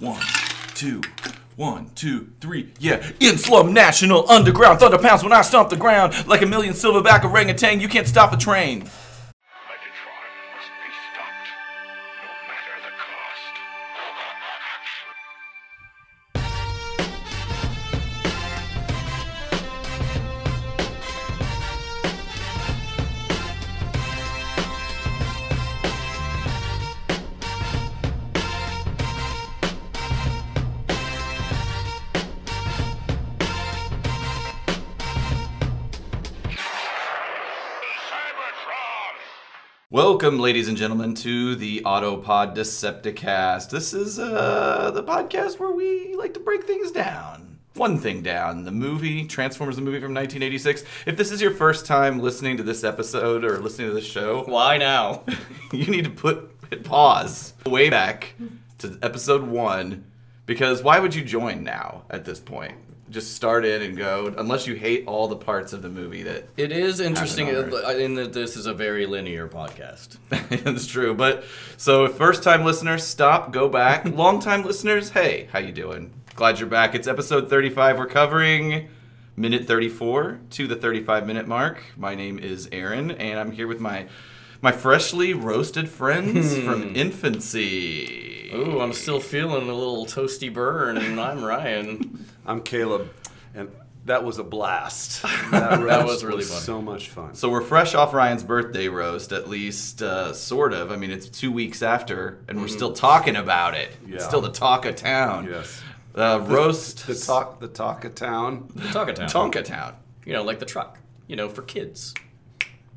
One, two, one, two, three, yeah. In slum national underground, thunder pounds when I stomp the ground. Like a million silverback orangutan, you can't stop a train. Welcome, ladies and gentlemen, to the Autopod Decepticast. This is uh, the podcast where we like to break things down. One thing down the movie, Transformers, the movie from 1986. If this is your first time listening to this episode or listening to this show, Why now? you need to put pause way back to episode one because why would you join now at this point? Just start in and go, unless you hate all the parts of the movie that It is interesting in that this is a very linear podcast. it's true. But so first time listeners, stop, go back. Long time listeners, hey, how you doing? Glad you're back. It's episode 35. We're covering minute 34 to the 35 minute mark. My name is Aaron, and I'm here with my my freshly roasted friends from infancy. Ooh, I'm still feeling a little toasty burn, and I'm Ryan. I'm Caleb, and that was a blast. That, That was really fun. So much fun. So we're fresh off Ryan's birthday roast, at least uh, sort of. I mean, it's two weeks after, and we're still talking about it. It's still the talk of town. yes, Uh, roast the talk, the talk of town. Talk it town. Tonka Town. You know, like the truck. You know, for kids.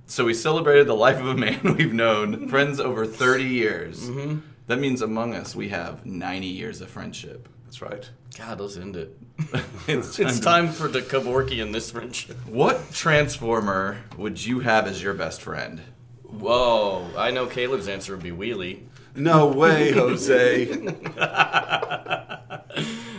So we celebrated the life of a man we've known, friends over 30 years. Mm-hmm. That means among us we have 90 years of friendship. That's right. God, let's end it. It's, It's to- time for the Kevorkian this friendship. What Transformer would you have as your best friend? Whoa, I know Caleb's answer would be Wheelie. No way, Jose.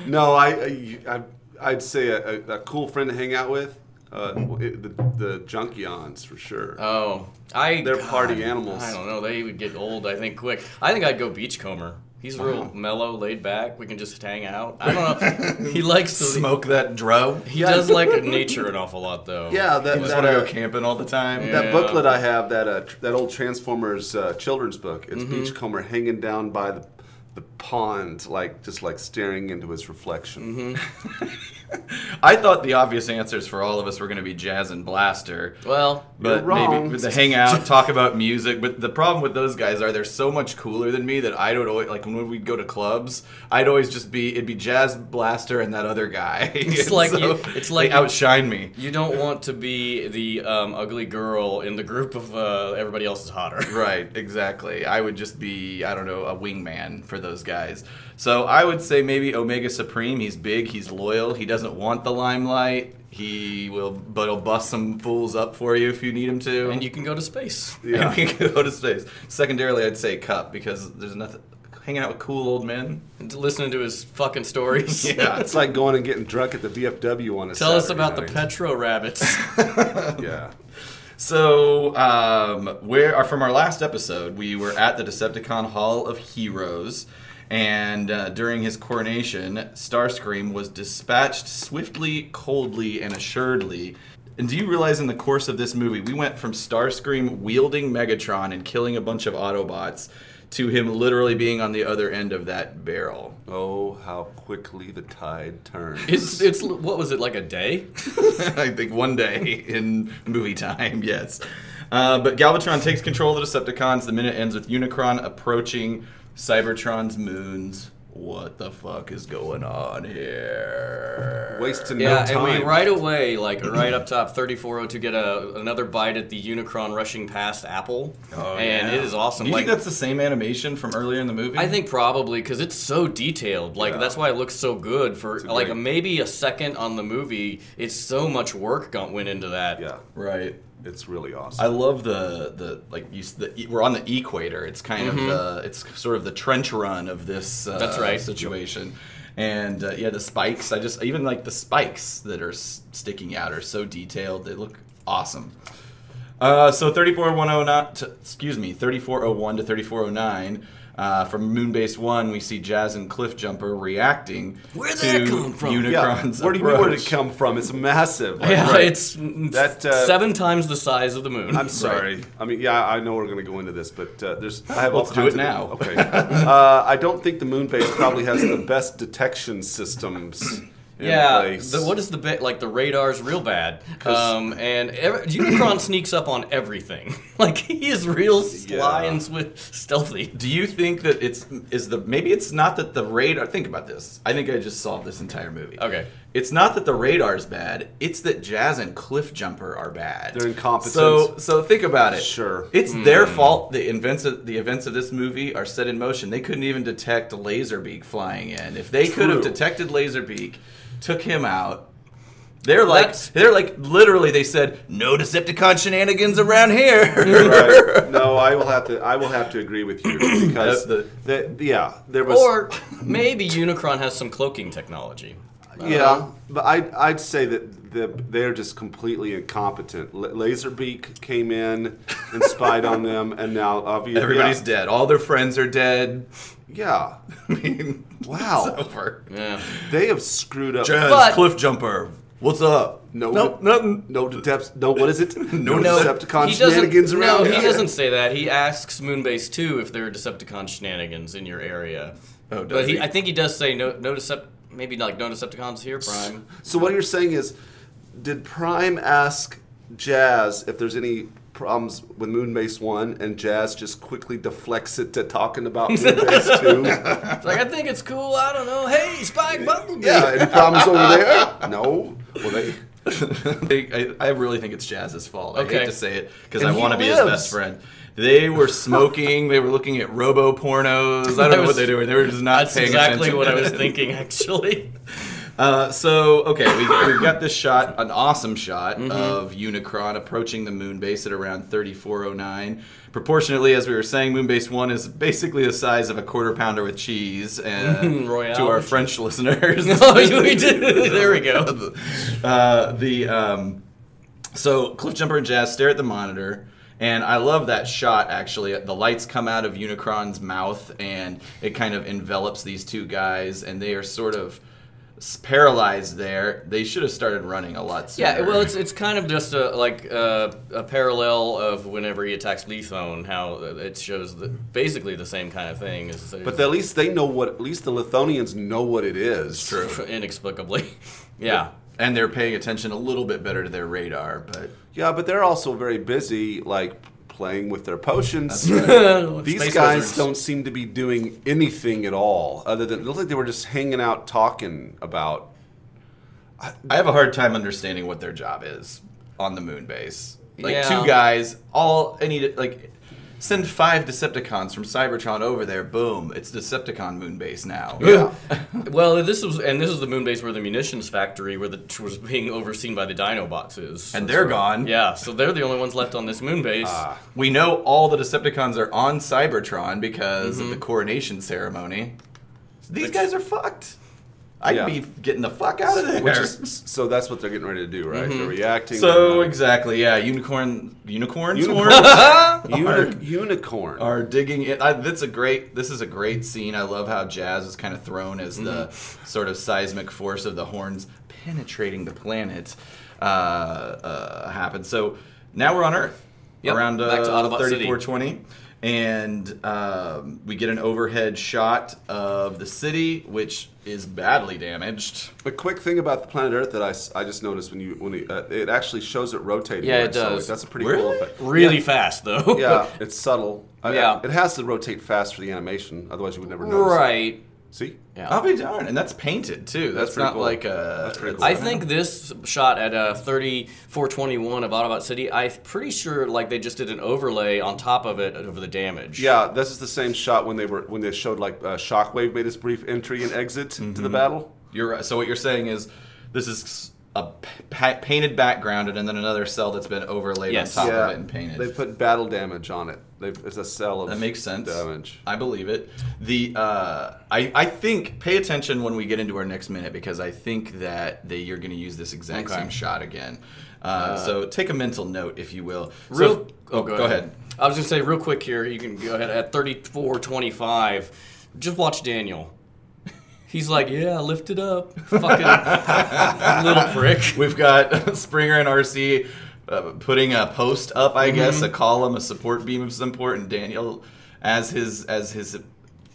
no, I, I, I I'd say a, a, a cool friend to hang out with. Uh, it- the the Junkions for sure. Oh, I. They're party animals. I don't know. They would get old, I think, quick. I think I'd go Beachcomber. He's real mellow, laid back. We can just hang out. I don't know. he likes to Smoke that dro? He does like nature an awful lot, though. yeah, that, You just want to uh, go camping all the time? Yeah. that booklet I have, that uh, tr- that old Transformers uh, children's book. It's Mm-hmm. Beachcomber hanging down by the the pond, like just like staring into his reflection. Mm-hmm. I thought the obvious answers for all of us were going to be Jazz and Blaster. Well, But maybe with the hang out, talk about music. But the problem with those guys are they're so much cooler than me that I don't always like when we'd go to clubs. I'd always just be it'd be Jazz Blaster and that other guy. It's like you- it's like you- outshine me. you don't want to be the um, ugly girl in the group of uh, everybody else is hotter. Right, exactly. I would just be I don't know a wingman for those guys. So I would say maybe Omega Supreme. He's big. He's loyal. He doesn't want the limelight. He will, but he'll bust some fools up for you if you need him to. And you can go to space. Yeah. And we can go to space. Secondarily, I'd say Kup because there's nothing hanging out with cool old men. And listening to his fucking stories. Yeah, It's like going and getting drunk at the VFW on a Saturday. Tell us Saturday about the. Petro rabbits. Yeah. So, um, where are from our last episode? We were at the Decepticon Hall of Heroes, and uh, during his coronation, Starscream was dispatched swiftly, coldly, and assuredly. And do you realize in the course of this movie, we went from Starscream wielding Megatron and killing a bunch of Autobots to him literally being on the other end of that barrel? Oh, how quickly the tide turns. it's it's what was it like a day? I think one day in movie time, yes. Uh, but Galvatron takes control of the Decepticons. The minute ends with Unicron approaching Cybertron's moons. What the fuck is going on here? wasting Yeah, no and time. we right away, like right up top, 3402 get a another bite at the Unicron rushing past Apple, Oh, and yeah. it is awesome. Do you like, think that's the same animation from earlier in the movie? I think probably because it's so detailed. Like Yeah. that's why it looks so good. For a like great- maybe a second on the movie, it's so much work got went into that. Yeah, right. It's really awesome. I love the the like you the we're on the equator. It's kind of the it's sort of the trench run of this uh, Mm-hmm. That's right. situation. And uh, yeah, the spikes. I just even like the spikes that are s- sticking out are so detailed. They look awesome. Uh, so 34109, t- excuse me, 3401 to 3409. Uh, from Moonbase 1, we see Jazz and Cliffjumper reacting Where'd to that come from? Yeah. Where do you mean where did it come from? It's massive. Like, Yeah, right. it's That, uh, seven times the size of the moon. I'm sorry. I mean, yeah, I know we're going to go into this, but uh, there's. I have Let's all do it of- now. Okay. uh, I don't think the Moonbase probably has the best detection systems. Yeah, the, what is the bit like? The radar's real bad, um, and every, Unicron sneaks up on everything. Like he is real sly Yeah. and stealthy. Do you think that it's is the maybe it's not that the radar? Think about this. I think I just solved this entire movie. Okay. It's not that the radar's bad. It's that Jazz and Cliffjumper are bad. They're incompetent. So so think about it. Sure. It's their hmm. fault. The events of the events of this movie are set in motion. They couldn't even detect Laserbeak flying in. If they could have detected Laserbeak, took him out. They're like That's- they're like literally they said no Decepticon shenanigans around here. right. No, I will have to. I will have to agree with you because uh, The- the, yeah, there was. Or maybe Unicron has some cloaking technology. Yeah, um, but I'd, I'd say that the, they're just completely incompetent. L- Laserbeak came in and spied on them, and now obviously Everybody's yeah, dead. All their friends are dead. Yeah, I mean, Wow. it's over. Yeah. they have screwed up. Jazz, But- Cliff Jumper, what's up? No, nope, nothing. No detect. No, what is it? No, No, Decepticon he doesn't. shenanigans No, around. he doesn't say that. He asks Moonbase 2 if there are Decepticon shenanigans in your area. Oh, does but he, he? I think he does say no, no Decept, maybe like no Decepticons here, Prime. So what you're saying is, did Prime ask Jazz if there's any problems with Moonbase One, and Jazz just quickly deflects it to talking about Moonbase Two? It's like I think it's cool. I don't know. Hey, Spike Bumblebee. Yeah, any problems over there? No. Well, they. I, I really think it's Jazz's fault. I hate to say it because I want to be his best friend. They were smoking. they were looking at robo pornos. I don't know was- what they were. Doing. They were just not That's paying exactly attention. Exactly what I was thinking, actually. Uh, so okay, we, we've got this shot, an awesome shot Mm-hmm. of Unicron approaching the moon base at around 3409. Proportionately, as we were saying, moon base one is basically the size of a quarter pounder with cheese. And to our French listeners, oh, we did. There we go. uh, the um, so Cliffjumper and Jazz stare at the monitor, and I love that shot. Actually, the lights come out of Unicron's mouth, and it kind of envelops these two guys, and they are sort of paralyzed there. They should have started running a lot sooner. Yeah, well, it's it's kind of just a like uh, a parallel of whenever he attacks Lithone, how it shows the, basically the same kind of thing. Is, But at least they know what. At least the Lithonians know what it is. True. inexplicably. Yeah. and they're paying attention a little bit better to their radar, but Yeah, but they're also very busy, like playing with their potions. These Space guys wizards. don't seem to be doing anything at all, other than it looks like they were just hanging out talking about. I have a hard time understanding what their job is on the moon base. Like Yeah. two guys, all I need like send five Decepticons from Cybertron over there. Boom, it's Decepticon moon base now. Yeah. Well, this was and this is the moon base where the munitions factory where the was being overseen by the Dinobots is. and they're gone. yeah, so they're the only ones left on this moon base. Ah. We know all the Decepticons are on Cybertron because Mm-hmm. of the coronation ceremony. These Which- guys are fucked. I'd Yeah. be getting the fuck out of there. Which is so that's what they're getting ready to do, right? They're reacting. so they're- exactly, yeah. Unicorn, unicorns, Unicorn. are- unicorn. are digging it. I, that's a great. This is a great scene. I love how Jazz is kind of thrown as the Mm-hmm. sort of seismic force of the horns penetrating the planet uh, uh, happened. So now we're on Earth Yep, around uh, back to Autobot City. 3420. And um, we get an overhead shot of the city, which is badly damaged. A quick thing about the planet Earth that I, I just noticed when you when you, uh, it actually shows it rotating. Yeah, it I saw does. That's a pretty cool effect. really fast though. Yeah, it's subtle. I- Yeah. it has to rotate fast for the animation, otherwise you would never notice. it. Right. See? Yeah. I'll be darned, and that's painted too. That's, That's pretty not cool. like a. That's pretty cool. I think this shot at uh, 3421 of Autobot City, I'm pretty sure like they just did an overlay on top of it over the damage. Yeah, this is the same shot when they were when they showed like uh, Shockwave made his brief entry and exit to Mm-hmm. the battle. You're right. So what you're saying is this is a pa- painted background and then another cell that's been overlaid Yes. on top yeah, of it and painted. they put battle damage on it. They've, it's a cell of that makes sense. damage. I believe it. The uh, I I think pay attention when we get into our next minute because I think that they you're going to use this exact Okay. same shot again. Uh, so take a mental note, if you will. So- Real. oh, go, ahead. I was gonna say real quick here. You can go ahead at thirty-four twenty-five. Just watch Daniel. He's like, yeah, lift it up, fucking little prick. We've got Springer and Arcee uh, putting a post up, I guess, Mm-hmm. a column, a support beam of some sort, and Daniel as his as his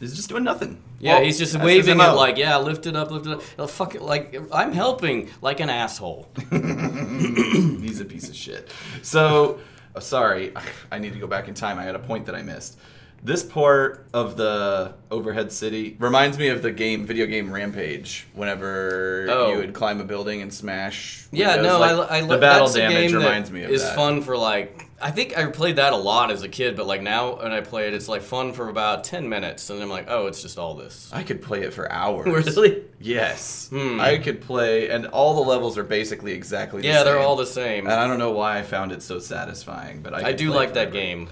is just doing nothing. Yeah, Well, he's just waving it like, yeah, lift it up, lift it up. Oh, fuck it, like I'm helping, like an asshole. he's a piece of shit. So, uh, sorry, I need to go back in time. I had a point that I missed. This part of the overhead city reminds me of the game, video game Rampage. Whenever Oh. you would climb a building and smash. Yeah, windows, no, like, I, I the love battle that's a damage game reminds that me of is that. fun for like. I think I played that a lot as a kid, but like now when I play it, it's like fun for about ten minutes, and then I'm like, oh, it's just all this. I could play it for hours. Really? Yes. Hmm. I could play, and all the levels are basically exactly the same. Yeah, same. they're all the same. And I don't know why I found it so satisfying, but I, I do like that game.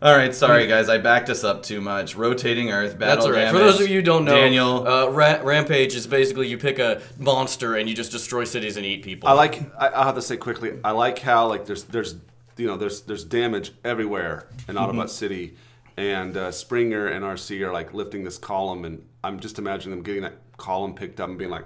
All right, sorry guys, I backed us up too much. Rotating Earth, battle That's all right. For those of you who don't know, Daniel. uh, Ra- Rampage is basically you pick a monster and you just destroy cities and eat people. I like. I, I'll have to say quickly. I like how like there's there's you know there's there's damage everywhere in Mm-hmm. Autobot City, and uh, Springer and Arcee are like lifting this column, and I'm just imagining them getting that column picked up and being like,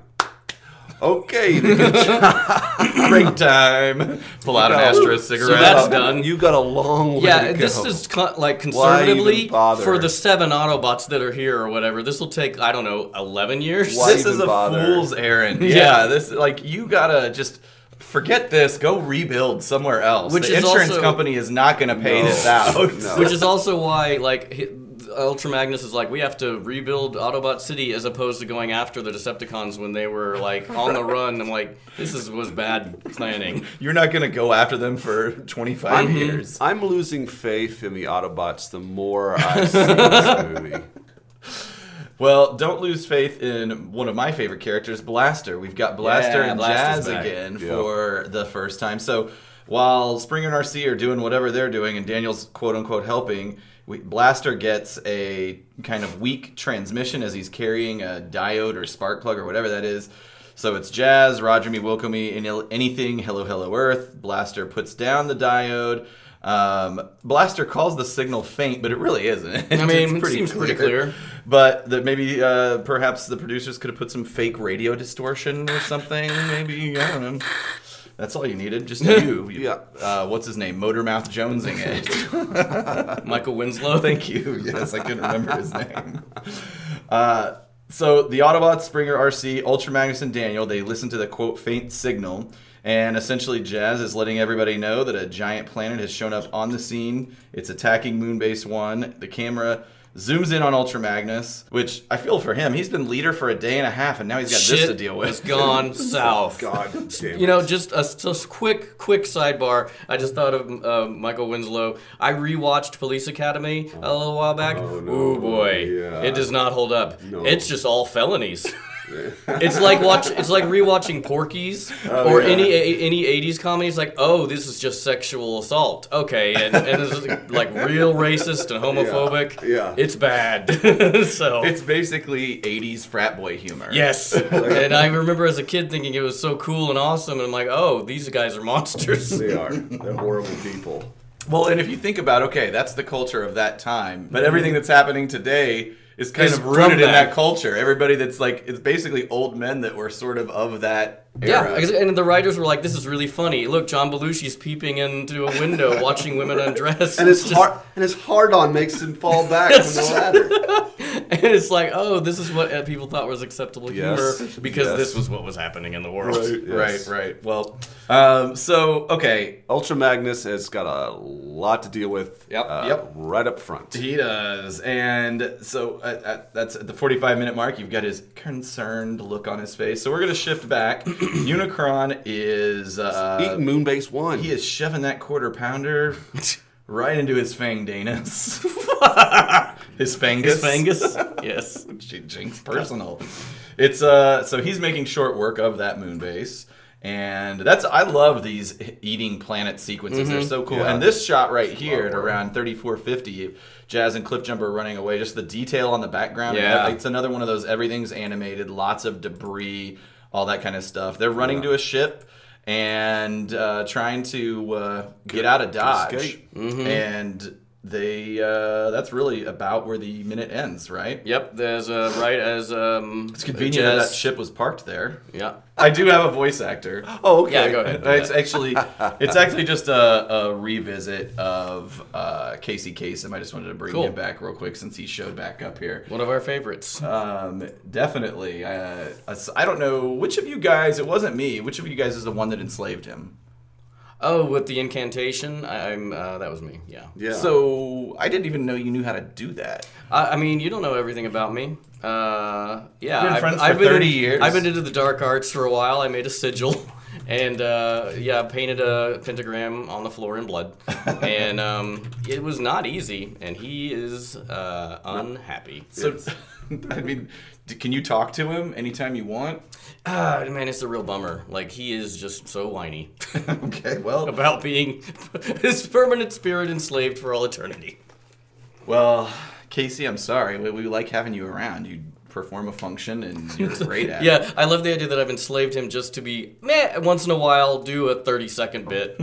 "Okay, you did a good job. break time. Pull out an got- Astra So cigarette. that's done. You got a long way Yeah, to this is con- like conservatively for the seven Autobots that are here or whatever. This will take I don't know eleven years. Why this is a bother? fool's errand. Yeah. Yeah. this like you gotta just forget this. Go rebuild somewhere else. Which the insurance also- company is not gonna pay No. this out. No. Which is also why like hi- Ultra Magnus is like we have to rebuild Autobot City as opposed to going after the Decepticons when they were like on the run. I'm like this is was bad planning. You're not gonna go after them for 25 I'm, years. I'm losing faith in the Autobots the more I see this movie. Well, don't lose faith in one of my favorite characters, Blaster. We've got Blaster Yeah, and Blaster's Jazz back. again Yeah. for the first time. So while Springer and Arcee are doing whatever they're doing and Daniel's quote unquote helping, we, Blaster gets a kind of weak transmission as he's carrying a diode or spark plug or whatever that is. So it's Jazz, Roger Me, Welcome Me, anything, Hello, Hello Earth. Blaster puts down the diode. Um, Blaster calls the signal faint, but it really isn't. I mean, it seems pretty clear. But that maybe uh, perhaps the producers could have put some fake radio distortion or something. Maybe I don't know. That's all you needed, just you. Yeah. Uh, what's his name? Motormouth Jonesing it. Michael Winslow. Thank you. Yes, I couldn't remember his name. Uh, so the Autobots, Springer, Arcee, Ultra Magnus, and Daniel, they listen to the quote faint signal. And essentially, Jazz is letting everybody know that a giant planet has shown up on the scene. It's attacking Moonbase 1. The camera zooms in on Ultra Magnus, which I feel for him. He's been leader for a day and a half, and now he's got Shit this to deal with. has gone south. God damn You know, just a just quick, quick sidebar. I just thought of uh, Michael Winslow. I rewatched Police Academy a little while back. Oh, no. Ooh boy, Yeah. it does not hold up. No. It's just all felonies. it's like watch. It's like rewatching Porky's Oh, or yeah. any a- any '80s comedy. It's like, oh, this is just sexual assault. Okay, and, and it's like real racist and homophobic. Yeah. it's bad. so It's basically 80s frat boy humor. Yes. and I remember as a kid thinking it was so cool and awesome, and I'm like, oh, these guys are monsters. They are. They're horrible people. Well, and if you think about, okay, that's the culture of that time, but mm-hmm. everything that's happening today is kind Is of rooted in that. that culture. Everybody that's like, it's basically old men that were sort of of that era. ex- and the writers were like, "This is really funny. Look, John Belushi's peeping into a window, watching women undress, And his just- heart and his hard on makes him fall back from the ladder. and it's like, oh, this is what uh, people thought was acceptable Yes, humor because yes. this was what was happening in the world. Yes. Right, right. Well, um, so okay, Ultra Magnus has got a lot to deal with. Yep, uh, yep. Right up front. he does, and so at, at, that's at the 45 minute mark. You've got his concerned look on his face. So we're gonna shift back. Unicron is uh, Eating Moonbase One. He is shoving that quarter pounder right into his fang Danus. his fangus. His Fangus, yes. Jinx personal. It's uh so he's making short work of that moon base. And that's I love these eating planet sequences. They're so cool. Yeah. And this shot right here at around 3450, Jazz and Cliffjumper are running away. Just the detail on the background. Yeah. It's another one of those everything's animated, lots of debris, all that kind of stuff. They're running Yeah. to a ship and uh, trying to uh, get out of Dodge. escape. And they uh, that's really about where the minute ends, right? Yep, there's uh, right as um. It's convenient that that ship was parked there. Yeah. I do have a voice actor. Oh, okay. Yeah, go ahead. It's actually it's actually just a, a revisit of uh, Casey Kasem. I just wanted to bring Cool. him back real quick since he showed back up here. One of our favorites. Um, definitely. Uh, I don't know which of you guys. It wasn't me. Which of you guys is the one that enslaved him? Oh, with the incantation, I, I'm uh, that was me. Yeah. Yeah. So I didn't even know you knew how to do that. I, I mean, you don't know everything about me. Uh, yeah, We've been I've, for I've been 30 in- years. I've been into the dark arts for a while. I made a sigil, and uh, yeah, painted a pentagram on the floor in blood, and um, it was not easy. And he is uh, unhappy. So, I mean, d- can you talk to him anytime you want? Ah, man, it's a real bummer. Like he is just so whiny okay. Well, about being his permanent spirit enslaved for all eternity. well, Casey, I'm sorry. We, we like having you around. You perform a function, and you're great at it. Yeah, I love the idea that I've enslaved him just to be meh. Once in a while, do a thirty second bit.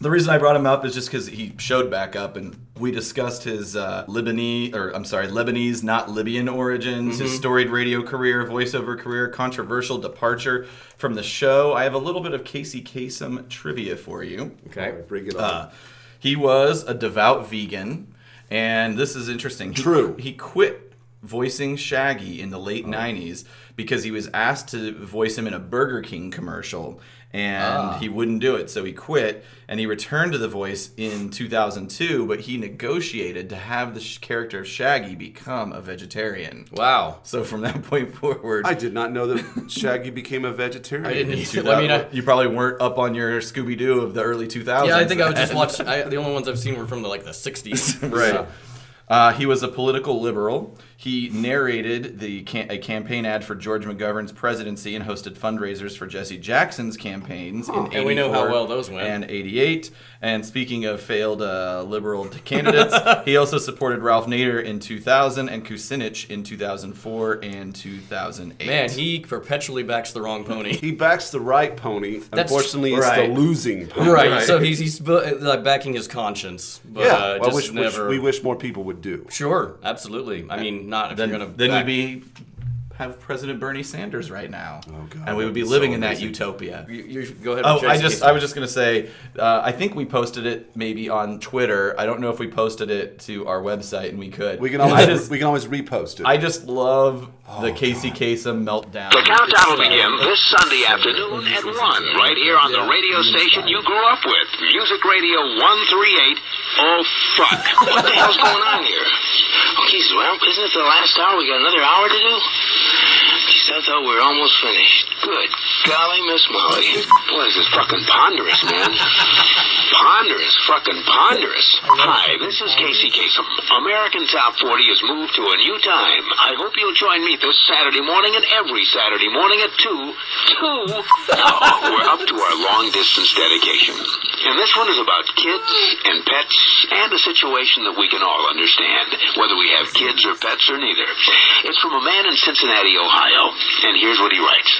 The reason I brought him up is just because he showed back up, and we discussed his uh, Lebanese, or I'm sorry, Lebanese, not Libyan origins, his storied radio career, voiceover career, controversial departure from the show. I have a little bit of Casey Kasem trivia for you. Okay. Bring it on. Uh, he was a devout vegan, and this is interesting. He, True. He quit voicing Shaggy in the late Oh. 90s because he was asked to voice him in a Burger King commercial. And Ah. he wouldn't do it, so he quit. And he returned to the voice in 2002, but he negotiated to have the sh- character of Shaggy become a vegetarian. Wow. So from that point forward, I did not know that Shaggy became a vegetarian. I didn't you, either. I mean, I, you probably weren't up on your Scooby Doo of the early 2000s. yeah, I think I would just watch. I, the only ones I've seen were from the like the '60s. Right. So- Uh, he was a political liberal. He narrated the a campaign ad for George McGovern's presidency and hosted fundraisers for Jesse Jackson's campaigns in And we know how well those went. And 88. And speaking of failed uh, liberal candidates, he also supported Ralph Nader in 2000 and Kucinich in 2004 and 2008. Man, he perpetually backs the wrong pony. He backs the right pony. Unfortunately, it's right. the losing pony. right, Right. So he's he's like backing his conscience, but Yeah. uh, well, just which, which never. we wish more people would do. Sure, absolutely. I mean, not if then, you're gonna. then back- we'd be have President Bernie Sanders right now, Oh, God, and we would be be so living in that amazing. utopia. You, you go ahead. Oh, I just I was just gonna say, uh, I think we posted it maybe on Twitter. I don't know if we posted it to our website, and we could. We can always just we can always repost it. I just love the Casey Kasem meltdown. The countdown will begin this Sunday afternoon at 1, right here on the radio station you grew up with. Music Radio 138. Oh, fuck. What the hell's going on here? Oh, okay, geez, well, isn't it the last hour? We got another hour to do? Geez, I thought we were almost finished. Good golly, Miss Molly. Boy, this is fucking ponderous, man. Ponderous, fucking ponderous. Hi, this is Casey Kasem. American Top 40 has moved to a new time. I hope you'll join me this Saturday morning and every Saturday morning at 2. 2? Oh, we're up to our long distance dedication. And this one is about kids and pets and a situation that we can all understand, whether we have kids or pets or neither. It's from a man in Cincinnati, Ohio. And here's what he writes.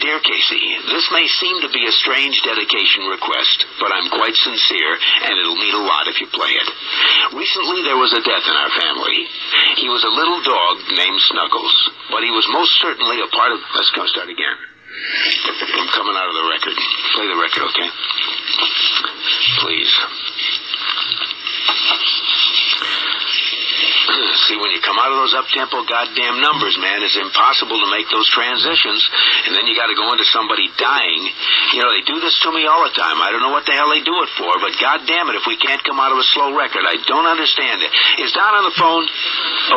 Dear Casey, this may seem to be a strange dedication request, but I'm quite sincere, and it'll mean a lot if you play it. Recently, there was a death in our family. He was a little dog named Snuggles, but he was most certainly a part of. Let's go start again. I'm coming out of the record. Play the record, okay? Please. See, when you come out of those up-tempo goddamn numbers, man, it's impossible to make those transitions. And then you got to go into somebody dying. You know, they do this to me all the time. I don't know what the hell they do it for, but goddamn it, if we can't come out of a slow record, I don't understand it. Is Don on the phone?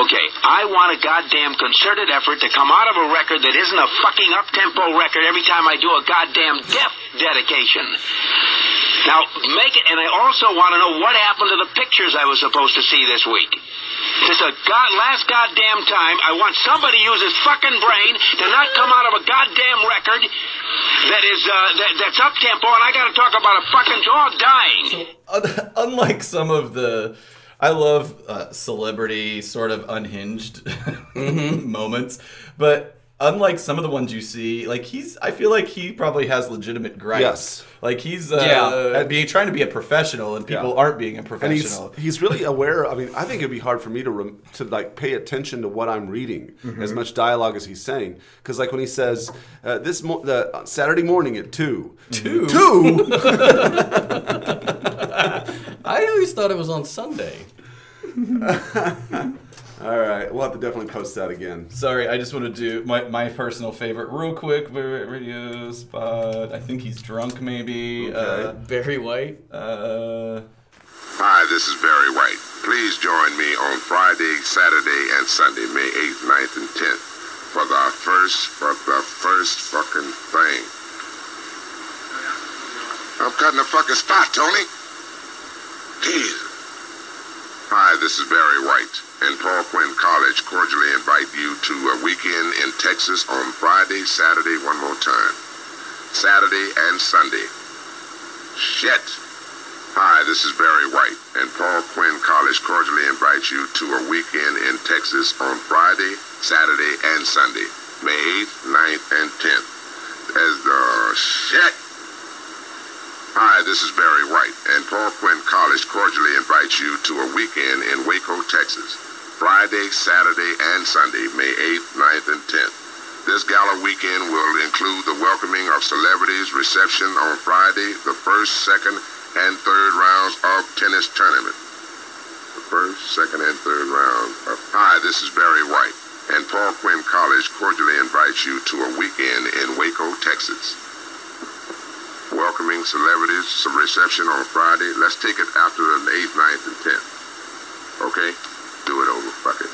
Okay, I want a goddamn concerted effort to come out of a record that isn't a fucking up-tempo record every time I do a goddamn death dedication. Now, make it, and I also want to know what happened to the pictures I was supposed to see this week. Just a god, last goddamn time, I want somebody to use his fucking brain to not come out of a goddamn record that is, uh, that, that's up tempo, and I gotta talk about a fucking dog dying. Un- unlike some of the i love uh, celebrity sort of unhinged moments but unlike some of the ones you see, like he's, I feel like he probably has legitimate gripes. Yes. Like he's, uh, Yeah. being trying to be a professional, and people Yeah. aren't being a and he's professional. he's really aware. I mean, I think it'd be hard for me to rem- to like pay attention to what I'm reading, Mm-hmm. as much dialogue as he's saying. Because like when he says uh, this mo- the uh, Saturday morning at two, Two? two. I always thought it was on Sunday. All right, we'll have to definitely post that again. Sorry, I just want to do my, my personal favorite real quick. Favorite radio spot. I think he's drunk, maybe. Uh Barry White. Uh, uh, Hi, this is Barry White. Please join me on Friday, Saturday, and Sunday, May 8th, 9th, and 10th for the first, for the first fucking thing. I'm cutting the fucking spot, Tony. Jesus. Hi, this is Barry White, and Paul Quinn College cordially invite you to a weekend in Texas on Friday, Saturday, one more time. Saturday and Sunday. Shit. Hi, this is Barry White, and Paul Quinn College cordially invites you to a weekend in Texas on Friday, Saturday, and Sunday, May 8th, 9th, and 10th. As the shit. Hi, this is Barry White, and Paul Quinn College cordially invites you to a weekend in Waco, Texas, Friday, Saturday, and Sunday, May 8th, 9th, and 10th. This gala weekend will include the welcoming of celebrities, reception on Friday, the first, second, and third rounds of tennis tournament. The first, second, and third round of... Hi, this is Barry White, and Paul Quinn College cordially invites you to a weekend in Waco, Texas. Welcoming celebrities, some reception on Friday. Let's take it after the 8th, 9th, and 10th. Okay? Do it over. Fuck it.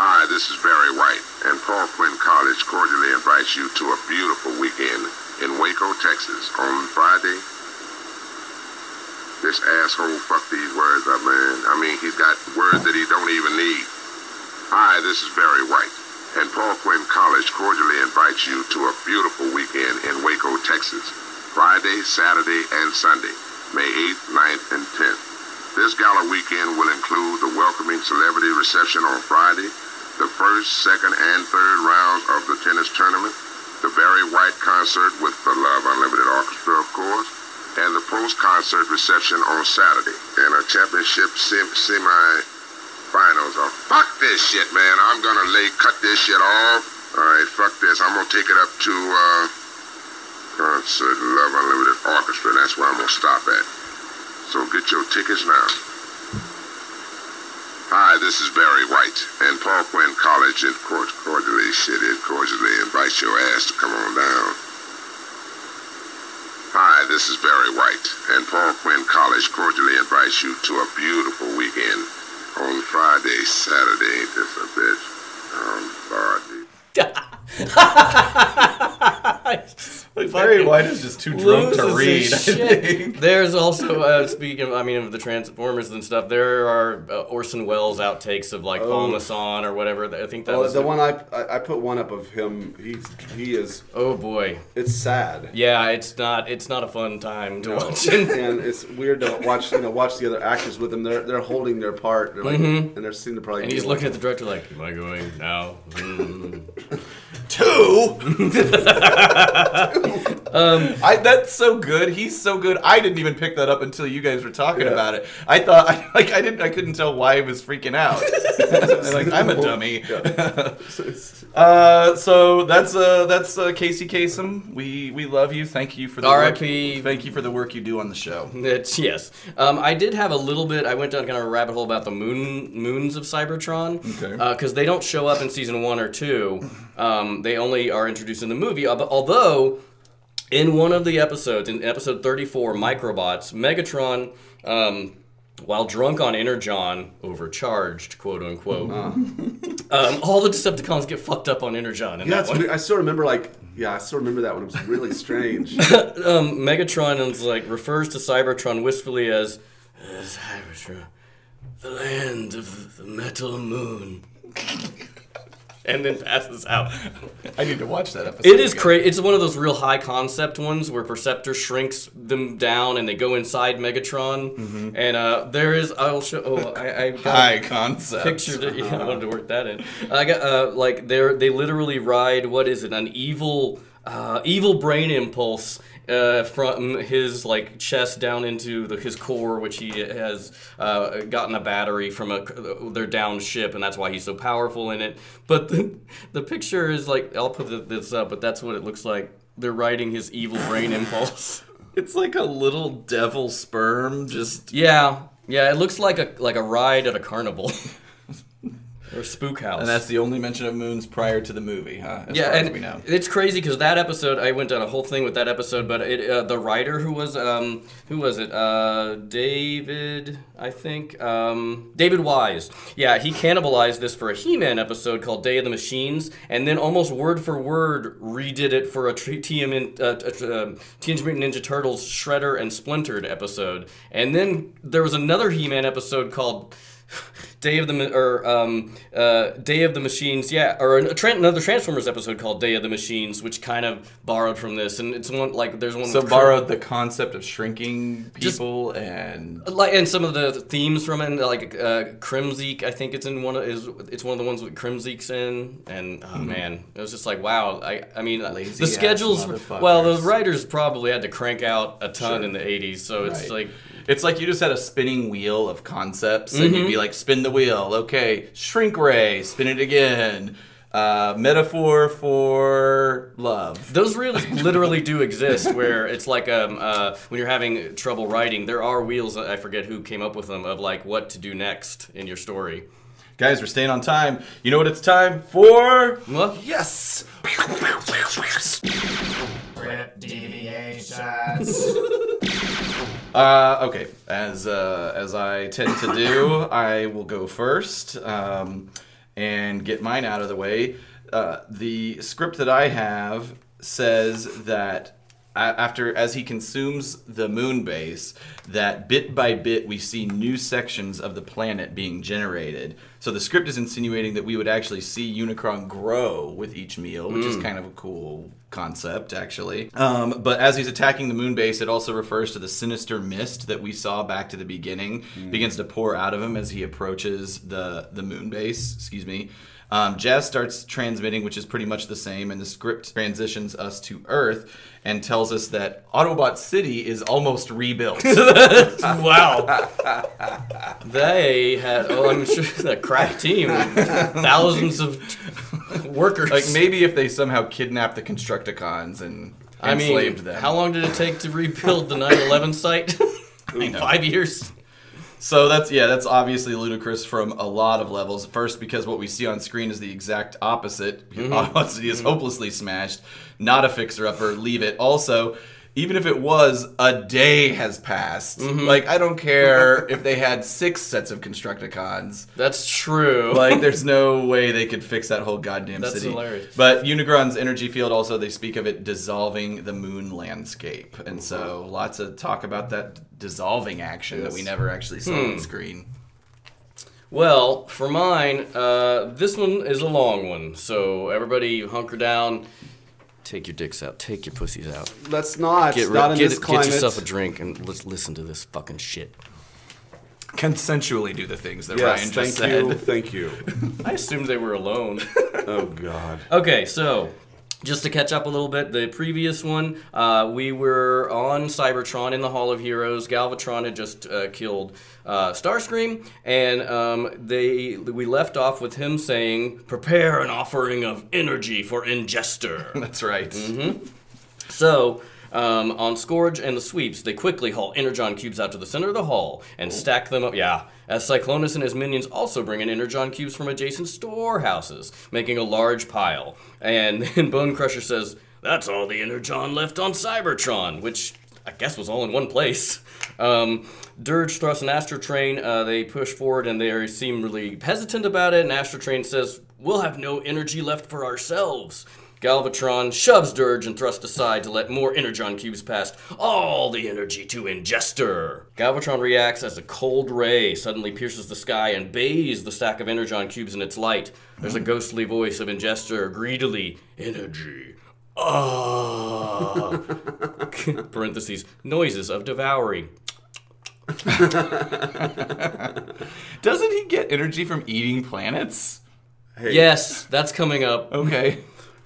Hi, this is Barry White, and Paul Quinn College cordially invites you to a beautiful weekend in Waco, Texas on Friday. This asshole fucked these words up, man. I mean, he's got words that he don't even need. Hi, this is Barry White, and Paul Quinn College cordially invites you to a beautiful weekend in Waco, Texas. Friday, Saturday, and Sunday, May 8th, 9th, and 10th. This gala weekend will include the welcoming celebrity reception on Friday, the first, second, and third rounds of the tennis tournament, the Barry White concert with the Love Unlimited Orchestra, of course, and the post-concert reception on Saturday, and a championship sem- semi-finals. Oh, fuck this shit, man. I'm gonna lay cut this shit off. All right, fuck this. I'm gonna take it up to, uh, concert Love Unlimited Orchestra. That's where I'm gonna stop at. So get your tickets now. Hi, this is Barry White, and Paul Quinn College in court cordially shitted, cordially invites your ass to come on down. Hi, this is Barry White, and Paul Quinn College cordially invites you to a beautiful weekend on Friday, Saturday. This a bitch? Um, Lord. like Barry White is just too drunk to read. his I think. There's also uh, speaking. Of, I mean, of the Transformers and stuff. There are uh, Orson Welles outtakes of like Paul Masson or whatever. I think that Well, was the one I, I I put one up of him. He's he is. Oh boy. It's sad. Yeah, it's not. It's not a fun time to watch. and it's weird to watch you know watch the other actors with him. They're they're holding their part. They're like, and they're seem to probably. Mm-hmm. and he's looking at the director like, "Am I going now?" Mm. Two. um, I that's so good. He's so good. I didn't even pick that up until you guys were talking Yeah. about it. I thought I, like I didn't I couldn't tell why he was freaking out. like I'm a dummy. uh, so that's uh that's uh, Casey Kasem. We we love you. Thank you for the R.I.P.. Work, thank you for the work you do on the show. It's yes. Um, I did have a little bit. I went down kind of a rabbit hole about the moon moons of Cybertron. Okay. Because they don't show up in season one or two. Um, they only are introduced in the movie. Although, in one of the episodes, in episode thirty-four, Microbots, Megatron. Um, while drunk on Energon, overcharged, quote unquote, um, all the Decepticons get fucked up on Energon. In Yeah, that one. I still remember like yeah, I still remember that one. It was really strange. um, Megatron is like refers to Cybertron wistfully as "Uh, Cybertron, the land of the metal moon. and then passes out. I need to watch that episode. It is again. crazy. It's one of those real high concept ones where Perceptor shrinks them down and they go inside Megatron. And uh, there is, I'll show. Oh, I, I got a high concept. picture. To, yeah, I wanted to work that in. I got uh, like they are they literally ride what is it? An evil, uh, evil brain impulse. Uh, from his like chest down into the, his core, which he has uh, gotten a battery from a their downed ship, and that's why he's so powerful in it. But the, the picture is like I'll put this up, but that's what it looks like. They're riding his evil brain impulse. It's like a little devil sperm just Yeah, yeah, it looks like a like a ride at a carnival or spook house. and that's the only mention of moons prior to the movie, huh? As yeah, and we know. it's crazy because that episode I went on a whole thing with that episode, but it uh, the writer who was um who was it uh David I think um David Wise yeah he cannibalized this for a He-Man episode called Day of the Machines and then almost word for word redid it for a TM, uh, uh, Teenage Mutant Ninja Turtles Shredder and Splintered episode and then there was another He-Man episode called Day of the or um, uh, Day of the Machines, yeah, or a tran another Transformers episode called Day of the Machines, which kind of borrowed from this, and it's one like there's one So borrowed the concept of shrinking Just- people and like and some of the themes from it, like uh, Krimzeek, I think it's in one of is it's one of the ones with Krimzeek's in, and oh man, it was just like wow. I I mean Mm-hmm. Lazy the schedules. Well, the writers probably had to crank out a ton Sure. in the '80s, so it's like It's like you just had a spinning wheel of concepts, and you'd be Mm-hmm. like, spin the wheel. Okay, shrink ray, spin it again. Uh, metaphor for love. Those reels literally do exist, where it's like um, uh, when you're having trouble writing, there are wheels. I forget who came up with them of like what to do next in your story. Guys, we're staying on time. You know what it's time for? Well, Yes. Rip deviations. Uh, okay, as uh, as I tend to do, I will go first um, and get mine out of the way. Uh, the script that I have says that after as he consumes the moon base, that bit by bit we see new sections of the planet being generated. So the script is insinuating that we would actually see Unicron grow with each meal, which is kind of a cool concept, actually. Um, but as he's attacking the moon base, it also refers to the sinister mist that we saw back to the beginning begins to pour out of him as he approaches the the moon base. Excuse me. Um, Jazz starts transmitting, which is pretty much the same, and the script transitions us to Earth and tells us that Autobot City is almost rebuilt. wow. they had, oh, I'm sure, a crack team, thousands of workers. like maybe if they somehow kidnapped the Constructicons and I mean, enslaved them. how long did it take to rebuild the 9/11 site? I mean, five years. So that's yeah, that's obviously ludicrous from a lot of levels. First, because what we see on screen is the exact opposite. Mm-hmm. Autobot City is hopelessly smashed, not a fixer-upper. Leave it. Also, even if it was, a day has passed. Mm-hmm. Like I don't care if they had six sets of Constructicons. That's true. Like there's no way they could fix that whole goddamn That's city. hilarious. But Unicron's energy field also they speak of it dissolving the moon landscape, and so lots of talk about that dissolving action that we never actually saw Hmm. on screen. Well, for mine, uh, this one is a long one, so everybody hunker down. Take your dicks out. Take your pussies out. Let's not. Get, not ri- in get, this get climate. yourself a drink and let's listen to this fucking shit. Consensually do the things that yes, Ryan thank just you. Thank you. I assumed they were alone. Oh God. Okay, so just to catch up a little bit, the previous one, uh, we were on Cybertron in the Hall of Heroes. Galvatron had just uh, killed uh, Starscream, and um, they we left off with him saying, "Prepare an offering of energy for Ingester." That's right. Mm-hmm. So, um, on Scourge and the sweeps, they quickly haul Energon cubes out to the center of the hall and stack them up. Yeah, as Cyclonus and his minions also bring in Energon cubes from adjacent storehouses, making a large pile. And then Bone Crusher says, That's all the Energon left on Cybertron, which I guess was all in one place. Um, Dirge, Thrust, and Astrotrain, uh, they push forward and they seem really hesitant about it. And Astrotrain says, We'll have no energy left for ourselves. Galvatron shoves Dirge and thrusts aside to let more Energon cubes pass all the energy to Ingester. Galvatron reacts as a cold ray suddenly pierces the sky and bathes the stack of Energon cubes in its light. There's a ghostly voice of Ingester greedily, energy. Ah. Parentheses, noises of devouring. Doesn't he get energy from eating planets? Hey, Yes, that's coming up. Okay.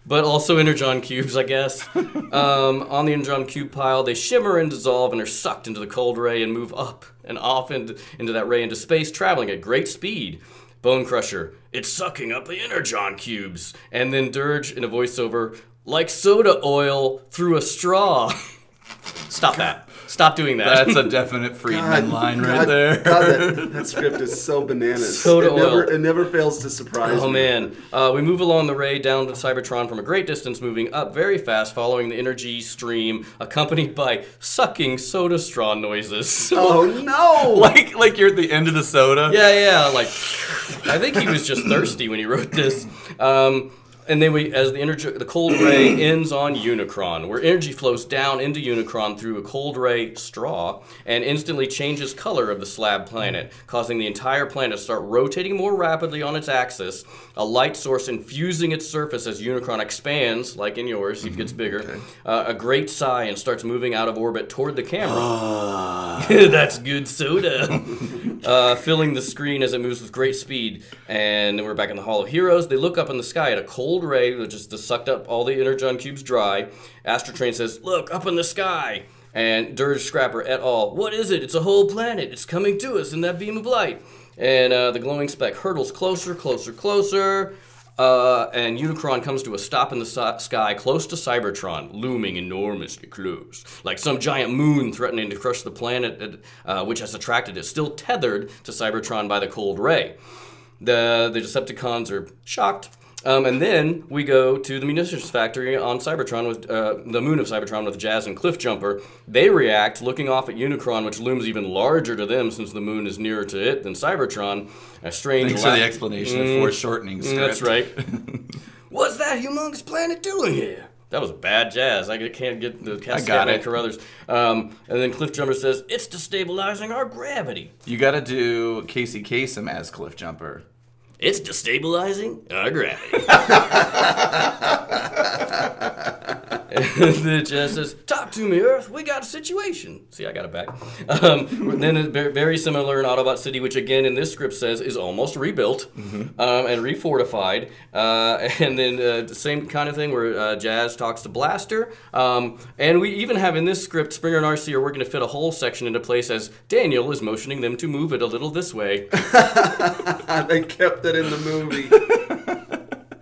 But also energon cubes, I guess. um, on the energon cube pile, they shimmer and dissolve and are sucked into the cold ray and move up and off into, into that ray into space, traveling at great speed. Bone Crusher, it's sucking up the energon cubes. And then Dirge in a voiceover, like soda oil through a straw. Stop that. Stop doing that. That's a definite Friedman line right God- there. God, that, that script is so bananas. Soda it, never, oil. it never fails to surprise Oh me. man, uh, we move along the ray down to Cybertron from a great distance, moving up very fast, following the energy stream, accompanied by sucking soda straw noises. Oh no! like like you're at the end of the soda. yeah, yeah, like I think he was just thirsty when he wrote this. Um, and then we, as the energy, the cold ray ends on Unicron, where energy flows down into Unicron through a cold ray straw and instantly changes color of the slab planet, causing the entire planet to start rotating more rapidly on its axis. A light source infusing its surface as Unicron expands, like in yours, he gets bigger. Uh, a great sigh and starts moving out of orbit toward the camera. That's good soda. uh, filling the screen as it moves with great speed. And we're back in the Hall of Heroes. They look up in the sky at a cold ray that just sucked up all the energon cubes dry. Astrotrain says, Look, up in the sky. And Dirge Scrapper et al. What is it? It's a whole planet. It's coming to us in that beam of light. And uh, the glowing speck hurtles closer, closer, closer. Uh, and Unicron comes to a stop in the si- sky close to Cybertron, looming enormously close, like some giant moon threatening to crush the planet uh, which has attracted it, still tethered to Cybertron by the cold ray. The, the Decepticons are shocked. Um, and then we go to the munitions factory on Cybertron with uh, the moon of Cybertron with Jazz and Cliffjumper. They react, looking off at Unicron, which looms even larger to them since the moon is nearer to it than Cybertron. A strange. Thanks for the explanation of foreshortening script. Mm, That's right. What's that humongous planet doing here? That was bad jazz. I can't get the cast got Scatman it. Crothers. Um, and then Cliffjumper says, It's destabilizing our gravity. You got to do Casey Kasem as Cliff Jumper. It's destabilizing our gravity. and then Jazz says, Talk to me, Earth. We got a situation. See, I got it back. Um, then it's very, similar in Autobot City, which again in this script says is almost rebuilt um, and refortified. Uh, and then uh, the same kind of thing where uh, Jazz talks to Blaster. Um, and we even have in this script, Springer and Arcee are working to fit a whole section into place as Daniel is motioning them to move it a little this way. they kept it in the movie.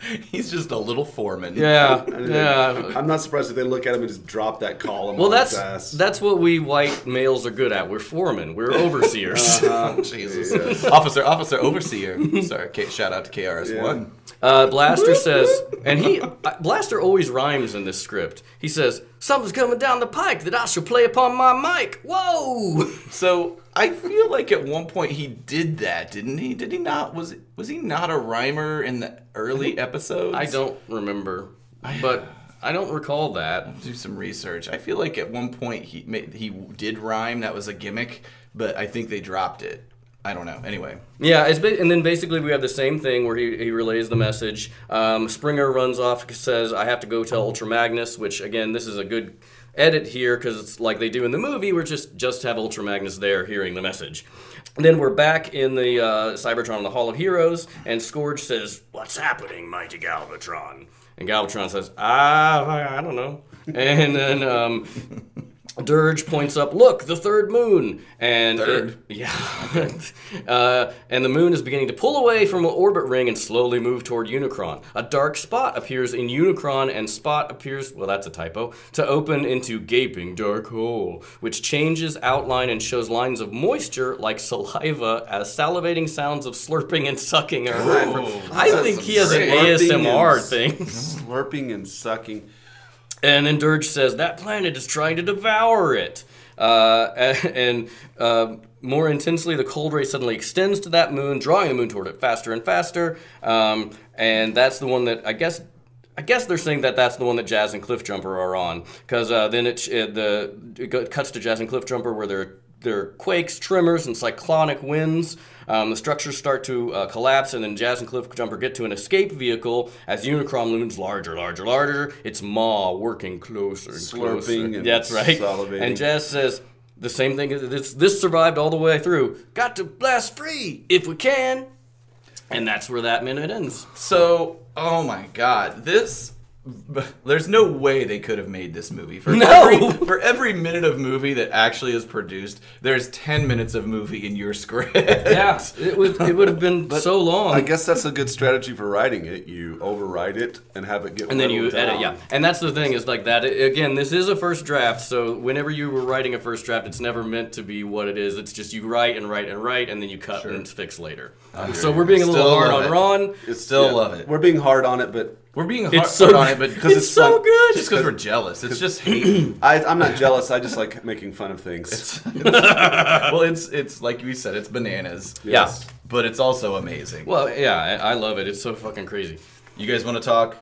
He's just a little foreman. Yeah, yeah. I'm not surprised if they look at him and just drop that column. Well, on that's his ass. that's what we white males are good at. We're foremen. We're overseers. Jesus. Officer, officer, overseer. Sorry, K- shout out to KRS-One. Uh, Blaster says, and he uh, Blaster always rhymes in this script. He says, "Something's coming down the pike that I shall play upon my mic." Whoa! So I feel like at one point he did that, didn't he? Did he not? Was was he not a rhymer in the early episodes? I don't remember, but I don't recall that. do some research. I feel like at one point he he did rhyme. That was a gimmick, but I think they dropped it. I don't know. Anyway, Yeah, ba- and then basically we have the same thing where he, he relays the message. Um, Springer runs off, says, "I have to go tell Ultra Magnus," which again, this is a good edit here because it's like they do in the movie. We're just just have Ultra Magnus there hearing the message. And then we're back in the uh, Cybertron in the Hall of Heroes, and Scourge says, "What's happening, mighty Galvatron?" And Galvatron says, "Ah, I I don't know." And then um, Dirge points up, look, the third moon. And Third? it- yeah. uh, and the moon is beginning to pull away from an orbit ring and slowly move toward Unicron. A dark spot appears in Unicron, and spot appears, well, that's a typo, to open into gaping dark hole, which changes outline and shows lines of moisture like saliva as salivating sounds of slurping and sucking are heard. I think he has an ASMR thing. slurping and sucking. And then Dirge says that planet is trying to devour it. Uh, and uh, more intensely, the cold ray suddenly extends to that moon, drawing the moon toward it faster and faster. Um, and that's the one that I guess I guess they're saying that that's the one that Jazz and Cliff Jumper are on, because uh, then it, it the it cuts to Jazz and Cliff Jumper where they're there are quakes, tremors, and cyclonic winds. Um, the structures start to uh, collapse, and then Jazz and Cliffjumper get to an escape vehicle as Unicron looms larger, larger, larger. It's Maw working closer and Slurping closer. and That's right. salivating. And Jazz says the same thing. This this survived all the way through. Got to blast free if we can. And that's where that minute ends. So, oh my god, this. There's no way they could have made this movie. For No! every, for every minute of movie that actually is produced, there's 10 minutes of movie in your script. Yeah, it would it would have been so long. I guess that's a good strategy for writing it. You overwrite it and have it get and then you whittled edit, yeah. And that's the thing is like that. Again, this is a first draft, so whenever you were writing a first draft, it's never meant to be what it is. It's just you write and write and write, and then you cut and fix later. so we're being a little Still hard on it. Ron. It's- Still yeah, love it. We're being hard on it, but We're being hard, It's so on it, but it's, it's so fun. good. just because we're jealous. It's just hate. I, I'm not jealous. I just like making fun of things. well, it's it's like we said, it's bananas. Yeah. But it's also amazing. Well, yeah, I, I love it. It's so fucking crazy. You guys want to talk?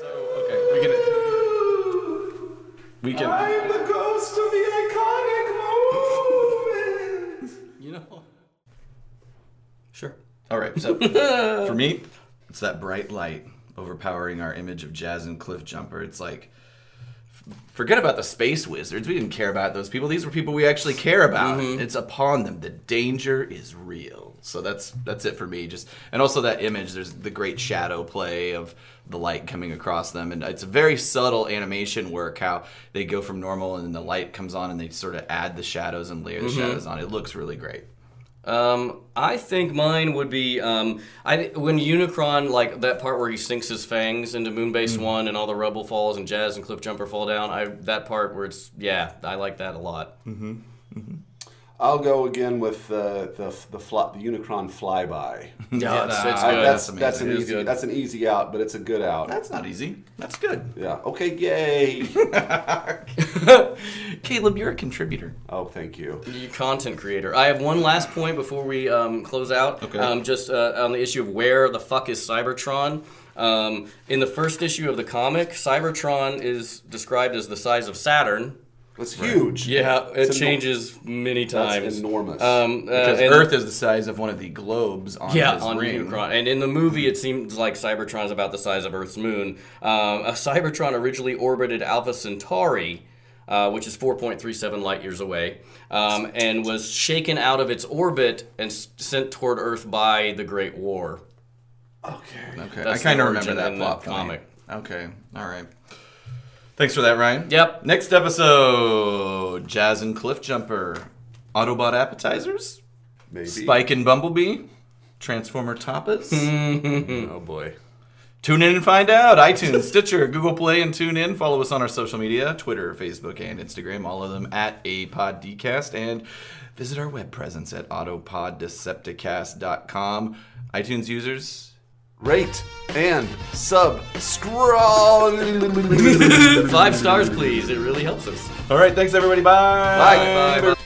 So okay, we can. We can. I'm the ghost of the iconic moment. You know. Sure. All right. So for me, it's that bright light overpowering our image of Jazz and Cliff Jumper. It's like. Forget about the space wizards. We didn't care about those people. These were people we actually care about. Mm-hmm. It's upon them. The danger is real. So that's that's it for me. Just and also that image. There's the great shadow play of the light coming across them, and it's a very subtle animation work. How they go from normal and then the light comes on, and they sort of add the shadows and layer the mm-hmm. shadows on. It looks really great. Um, I think mine would be um, I when Unicron like that part where he sinks his fangs into Moonbase One and all the rubble falls and Jazz and Cliff Jumper fall down. I that part where it's yeah, I like that a lot. I'll go again with uh, the the fly, the Unicron flyby. Yeah, it's, it's I- good. that's that's an It is easy good. that's an easy out, but it's a good out. That's not easy. That's good. yeah. Okay. Yay. Caleb, you're a contributor. oh, thank you. You content creator. I have one last point before we um, close out. Okay. Um, just uh, on the issue of where the fuck is Cybertron. Um, in the first issue of the comic, Cybertron is described as the size of Saturn. That's huge. Yeah, it It's eno- changes many That's times. enormous. Um, uh, Because Earth is the size of one of the globes on Yeah, his on ring. Unicron. And in the movie, it seems like Cybertron's about the size of Earth's moon. Um, a Cybertron originally orbited Alpha Centauri, uh, which is 4.37 light years away, um, and was shaken out of its orbit and s- sent toward Earth by the Great War. Okay. Okay, That's I kind of remember that plot comic. Okay, all right. Thanks for that, Ryan. Yep. Next episode: Jazz and Cliff Jumper, Autobot appetizers, Maybe. Spike and Bumblebee, Transformer Tapas. Oh boy. Tune in and find out. iTunes, Stitcher, Google Play, and tune in. Follow us on our social media Twitter, Facebook, and Instagram, all of them at APodDcast. And visit our web presence at autopoddecepticast.com. iTunes users, Rate and subscribe. Five stars, please. It really helps us. All right, thanks everybody. Bye. Bye. Bye. Curious,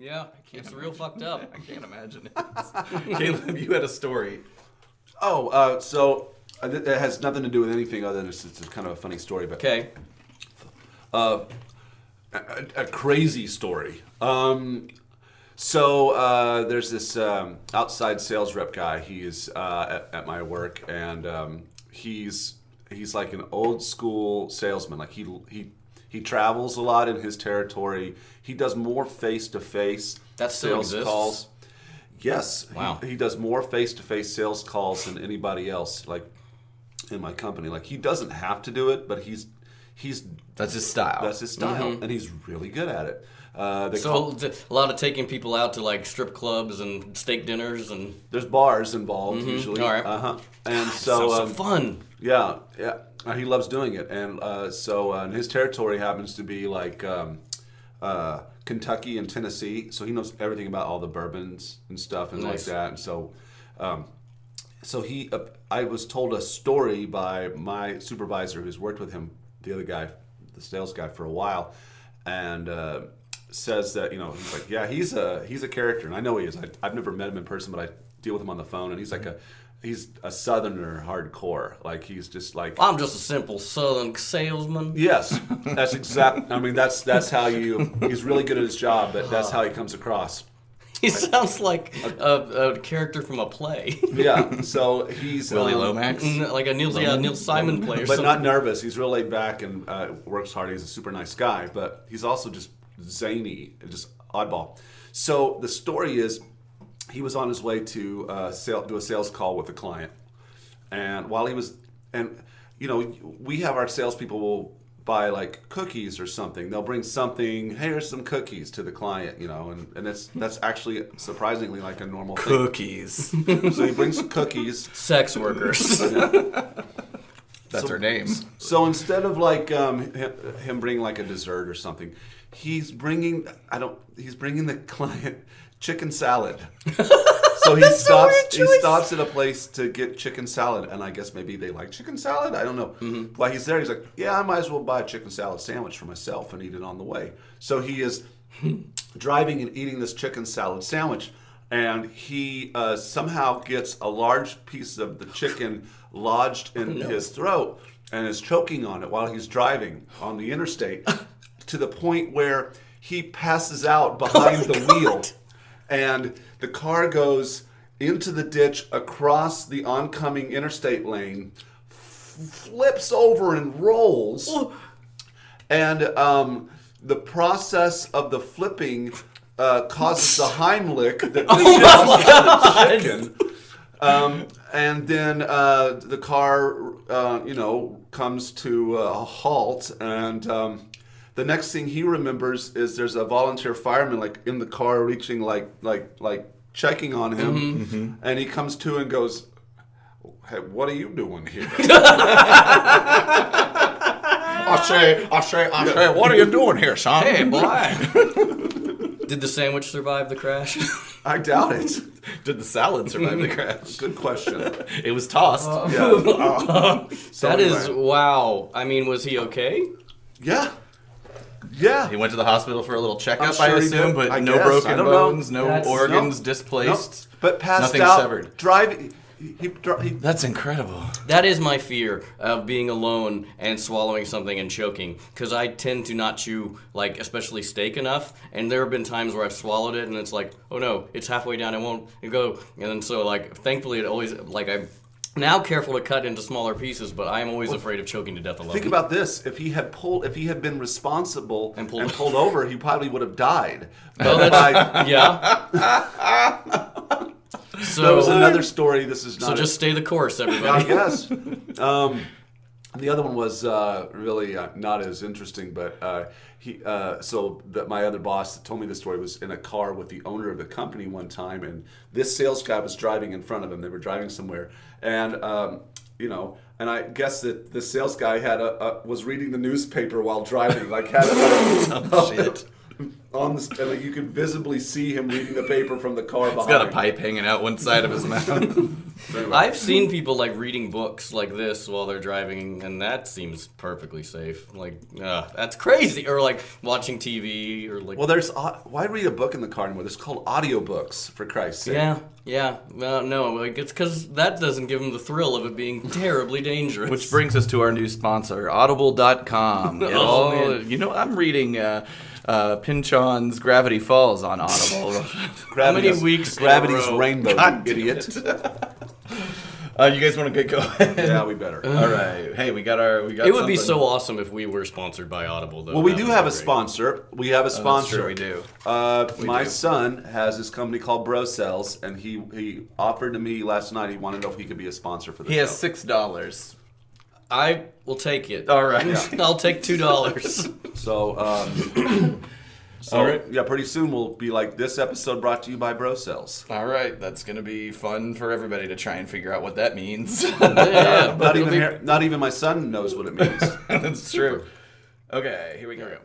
Yeah, it's real fucked up. I can't imagine it. Caleb, you had a story. Oh, uh, so uh, th- it has nothing to do with anything other than it's, it's kind of a funny story, but Okay. a, a crazy story. Um, so uh, there's this um, outside sales rep guy. He's uh, at, at my work, and um, he's he's like an old school salesman. Like he he he travels a lot in his territory. He does more face to face sales calls. Yes. he- Wow. He, does more face to face sales calls than anybody else. Like in my company. Like he doesn't have to do it, but he's he's That's his style. that's his style, and he's really good at it. Uh, So call, a lot of taking people out to like strip clubs and steak dinners and there's bars involved usually. All right. Uh huh. And so, sounds so um, fun. yeah, yeah, uh, he loves doing it, and uh, so uh, and his territory happens to be like um, uh, Kentucky and Tennessee, so he knows everything about all the bourbons and stuff and Nice. like that, and so. Um, so he, uh, I was told a story by my supervisor who's worked with him, the other guy, the sales guy for a while, and uh, says that you know he's like, yeah, he's a he's a character, and I know he is. I, I've never met him in person, but I deal with him on the phone, and he's like a he's a southerner hardcore, like he's just like I'm just a simple southern salesman. Yes, that's exact. I mean, that's that's how you. He's really good at his job, but that's how he comes across. He sounds like a, a character from a play. Yeah. So he's Willie um, Lomax. like a Neil, yeah, Neil Simon play or but something. not nervous. He's real laid back and uh, works hard. He's a super nice guy, but he's also just zany, just oddball. So the story is, he was on his way to uh, sale, do a sales call with a client, and while he was, and you know, we have our salespeople will buy like cookies or something. They'll bring something. Hey, here's some cookies to the client, you know, and, and it's that's actually surprisingly like a normal thing. Cookies. So he brings cookies. Sex workers. That's her name. So instead of like um, him, him bringing like a dessert or something, he's bringing I don't he's bringing the client chicken salad. So he stops he stops at a place to get chicken salad, and I guess maybe they like chicken salad. I don't know. While he's there, he's like, "Yeah, I might as well buy a chicken salad sandwich for myself and eat it on the way." So he is driving and eating this chicken salad sandwich, and he uh, somehow gets a large piece of the chicken lodged in his throat and is choking on it while he's driving on the interstate to the point where he passes out behind the wheel and the car goes into the ditch across the oncoming interstate lane f- flips over and rolls and um, the process of the flipping uh, causes the Heimlich that the chicken. Um, and then uh, the car, uh, you know, comes to a halt, and um, the next thing he remembers is there's a volunteer fireman like in the car, reaching like like like checking on him, mm-hmm. Mm-hmm. and he comes to and goes, "Hey, what are you doing here?" I say, I say, I say, what are you doing here, son? hey, boy. Did the sandwich survive the crash? I doubt it. Did the salad survive the crash? Good question. It was tossed. Uh, yeah. Uh, so that is anyway. wow. I mean, was he okay? yeah. Yeah. He went to the hospital for a little checkup, I'm I assume, but I no guess. Broken don't know. bones, no That's- organs No. displaced. No, but passed Nothing out. severed. Driving. He, he, he, That's incredible. That is my fear of being alone and swallowing something and choking. Because I tend to not chew, like, especially steak enough. And there have been times where I've swallowed it and it's like, oh no, it's halfway down, it won't go. And then so, like, thankfully, it always, like, I'm now careful to cut into smaller pieces, but I am always afraid of choking to death alone. Think about this: if he had pulled, if he had been responsible And pulled, and pulled- over, he probably would have died. Oh, But by- yeah. so, there was another story. This is not. so a- just stay the course, I everybody. guess. Um, the other one was uh, really uh, not as interesting, but uh, he. Uh, so that my other boss told me the story was in a car with the owner of the company one time, and this sales guy was driving in front of him. They were driving somewhere, and um, you know. And I guess that the sales guy had a, a was reading the newspaper while driving, like had a, Oh, shit. on the and like you could visibly see him reading the paper from the car behind. He's got a pipe hanging out one side of his mouth. I've seen people like reading books like this while they're driving, and that seems perfectly safe. Like, uh, that's crazy. Or like watching TV, or like. Well, there's au- why read a book in the car anymore? There's called audiobooks for Christ's sake. yeah, yeah. Uh, no, like it's because that doesn't give them the thrill of it being terribly dangerous. Which brings us to our new sponsor, Audible.com. Get Oh, all- man. You know, I'm reading uh, uh, Pynchon's Gravity Falls on Audible. How many Gravity's- weeks in a Gravity's row? rainbow, God idiot. Uh, you guys want to get going? yeah, we better. All right. Hey, we got our. We got. It would be something. so awesome if we were sponsored by Audible, though. well, we That do have a great. sponsor. We have a Oh, sponsor. That's true, we do. Uh, my do. son has this company called Bro Cells, and he he offered to me last night. He wanted to know if he could be a sponsor for the He has six dollars. I will take it. All right. I'll take two dollars. So, um, so All right. yeah, pretty soon we'll be like this episode brought to you by Bro Cells. All right, that's gonna be fun for everybody to try and figure out what that means. yeah, but Not even be- Har- not even my son knows what it means. that's true. Okay, here we go.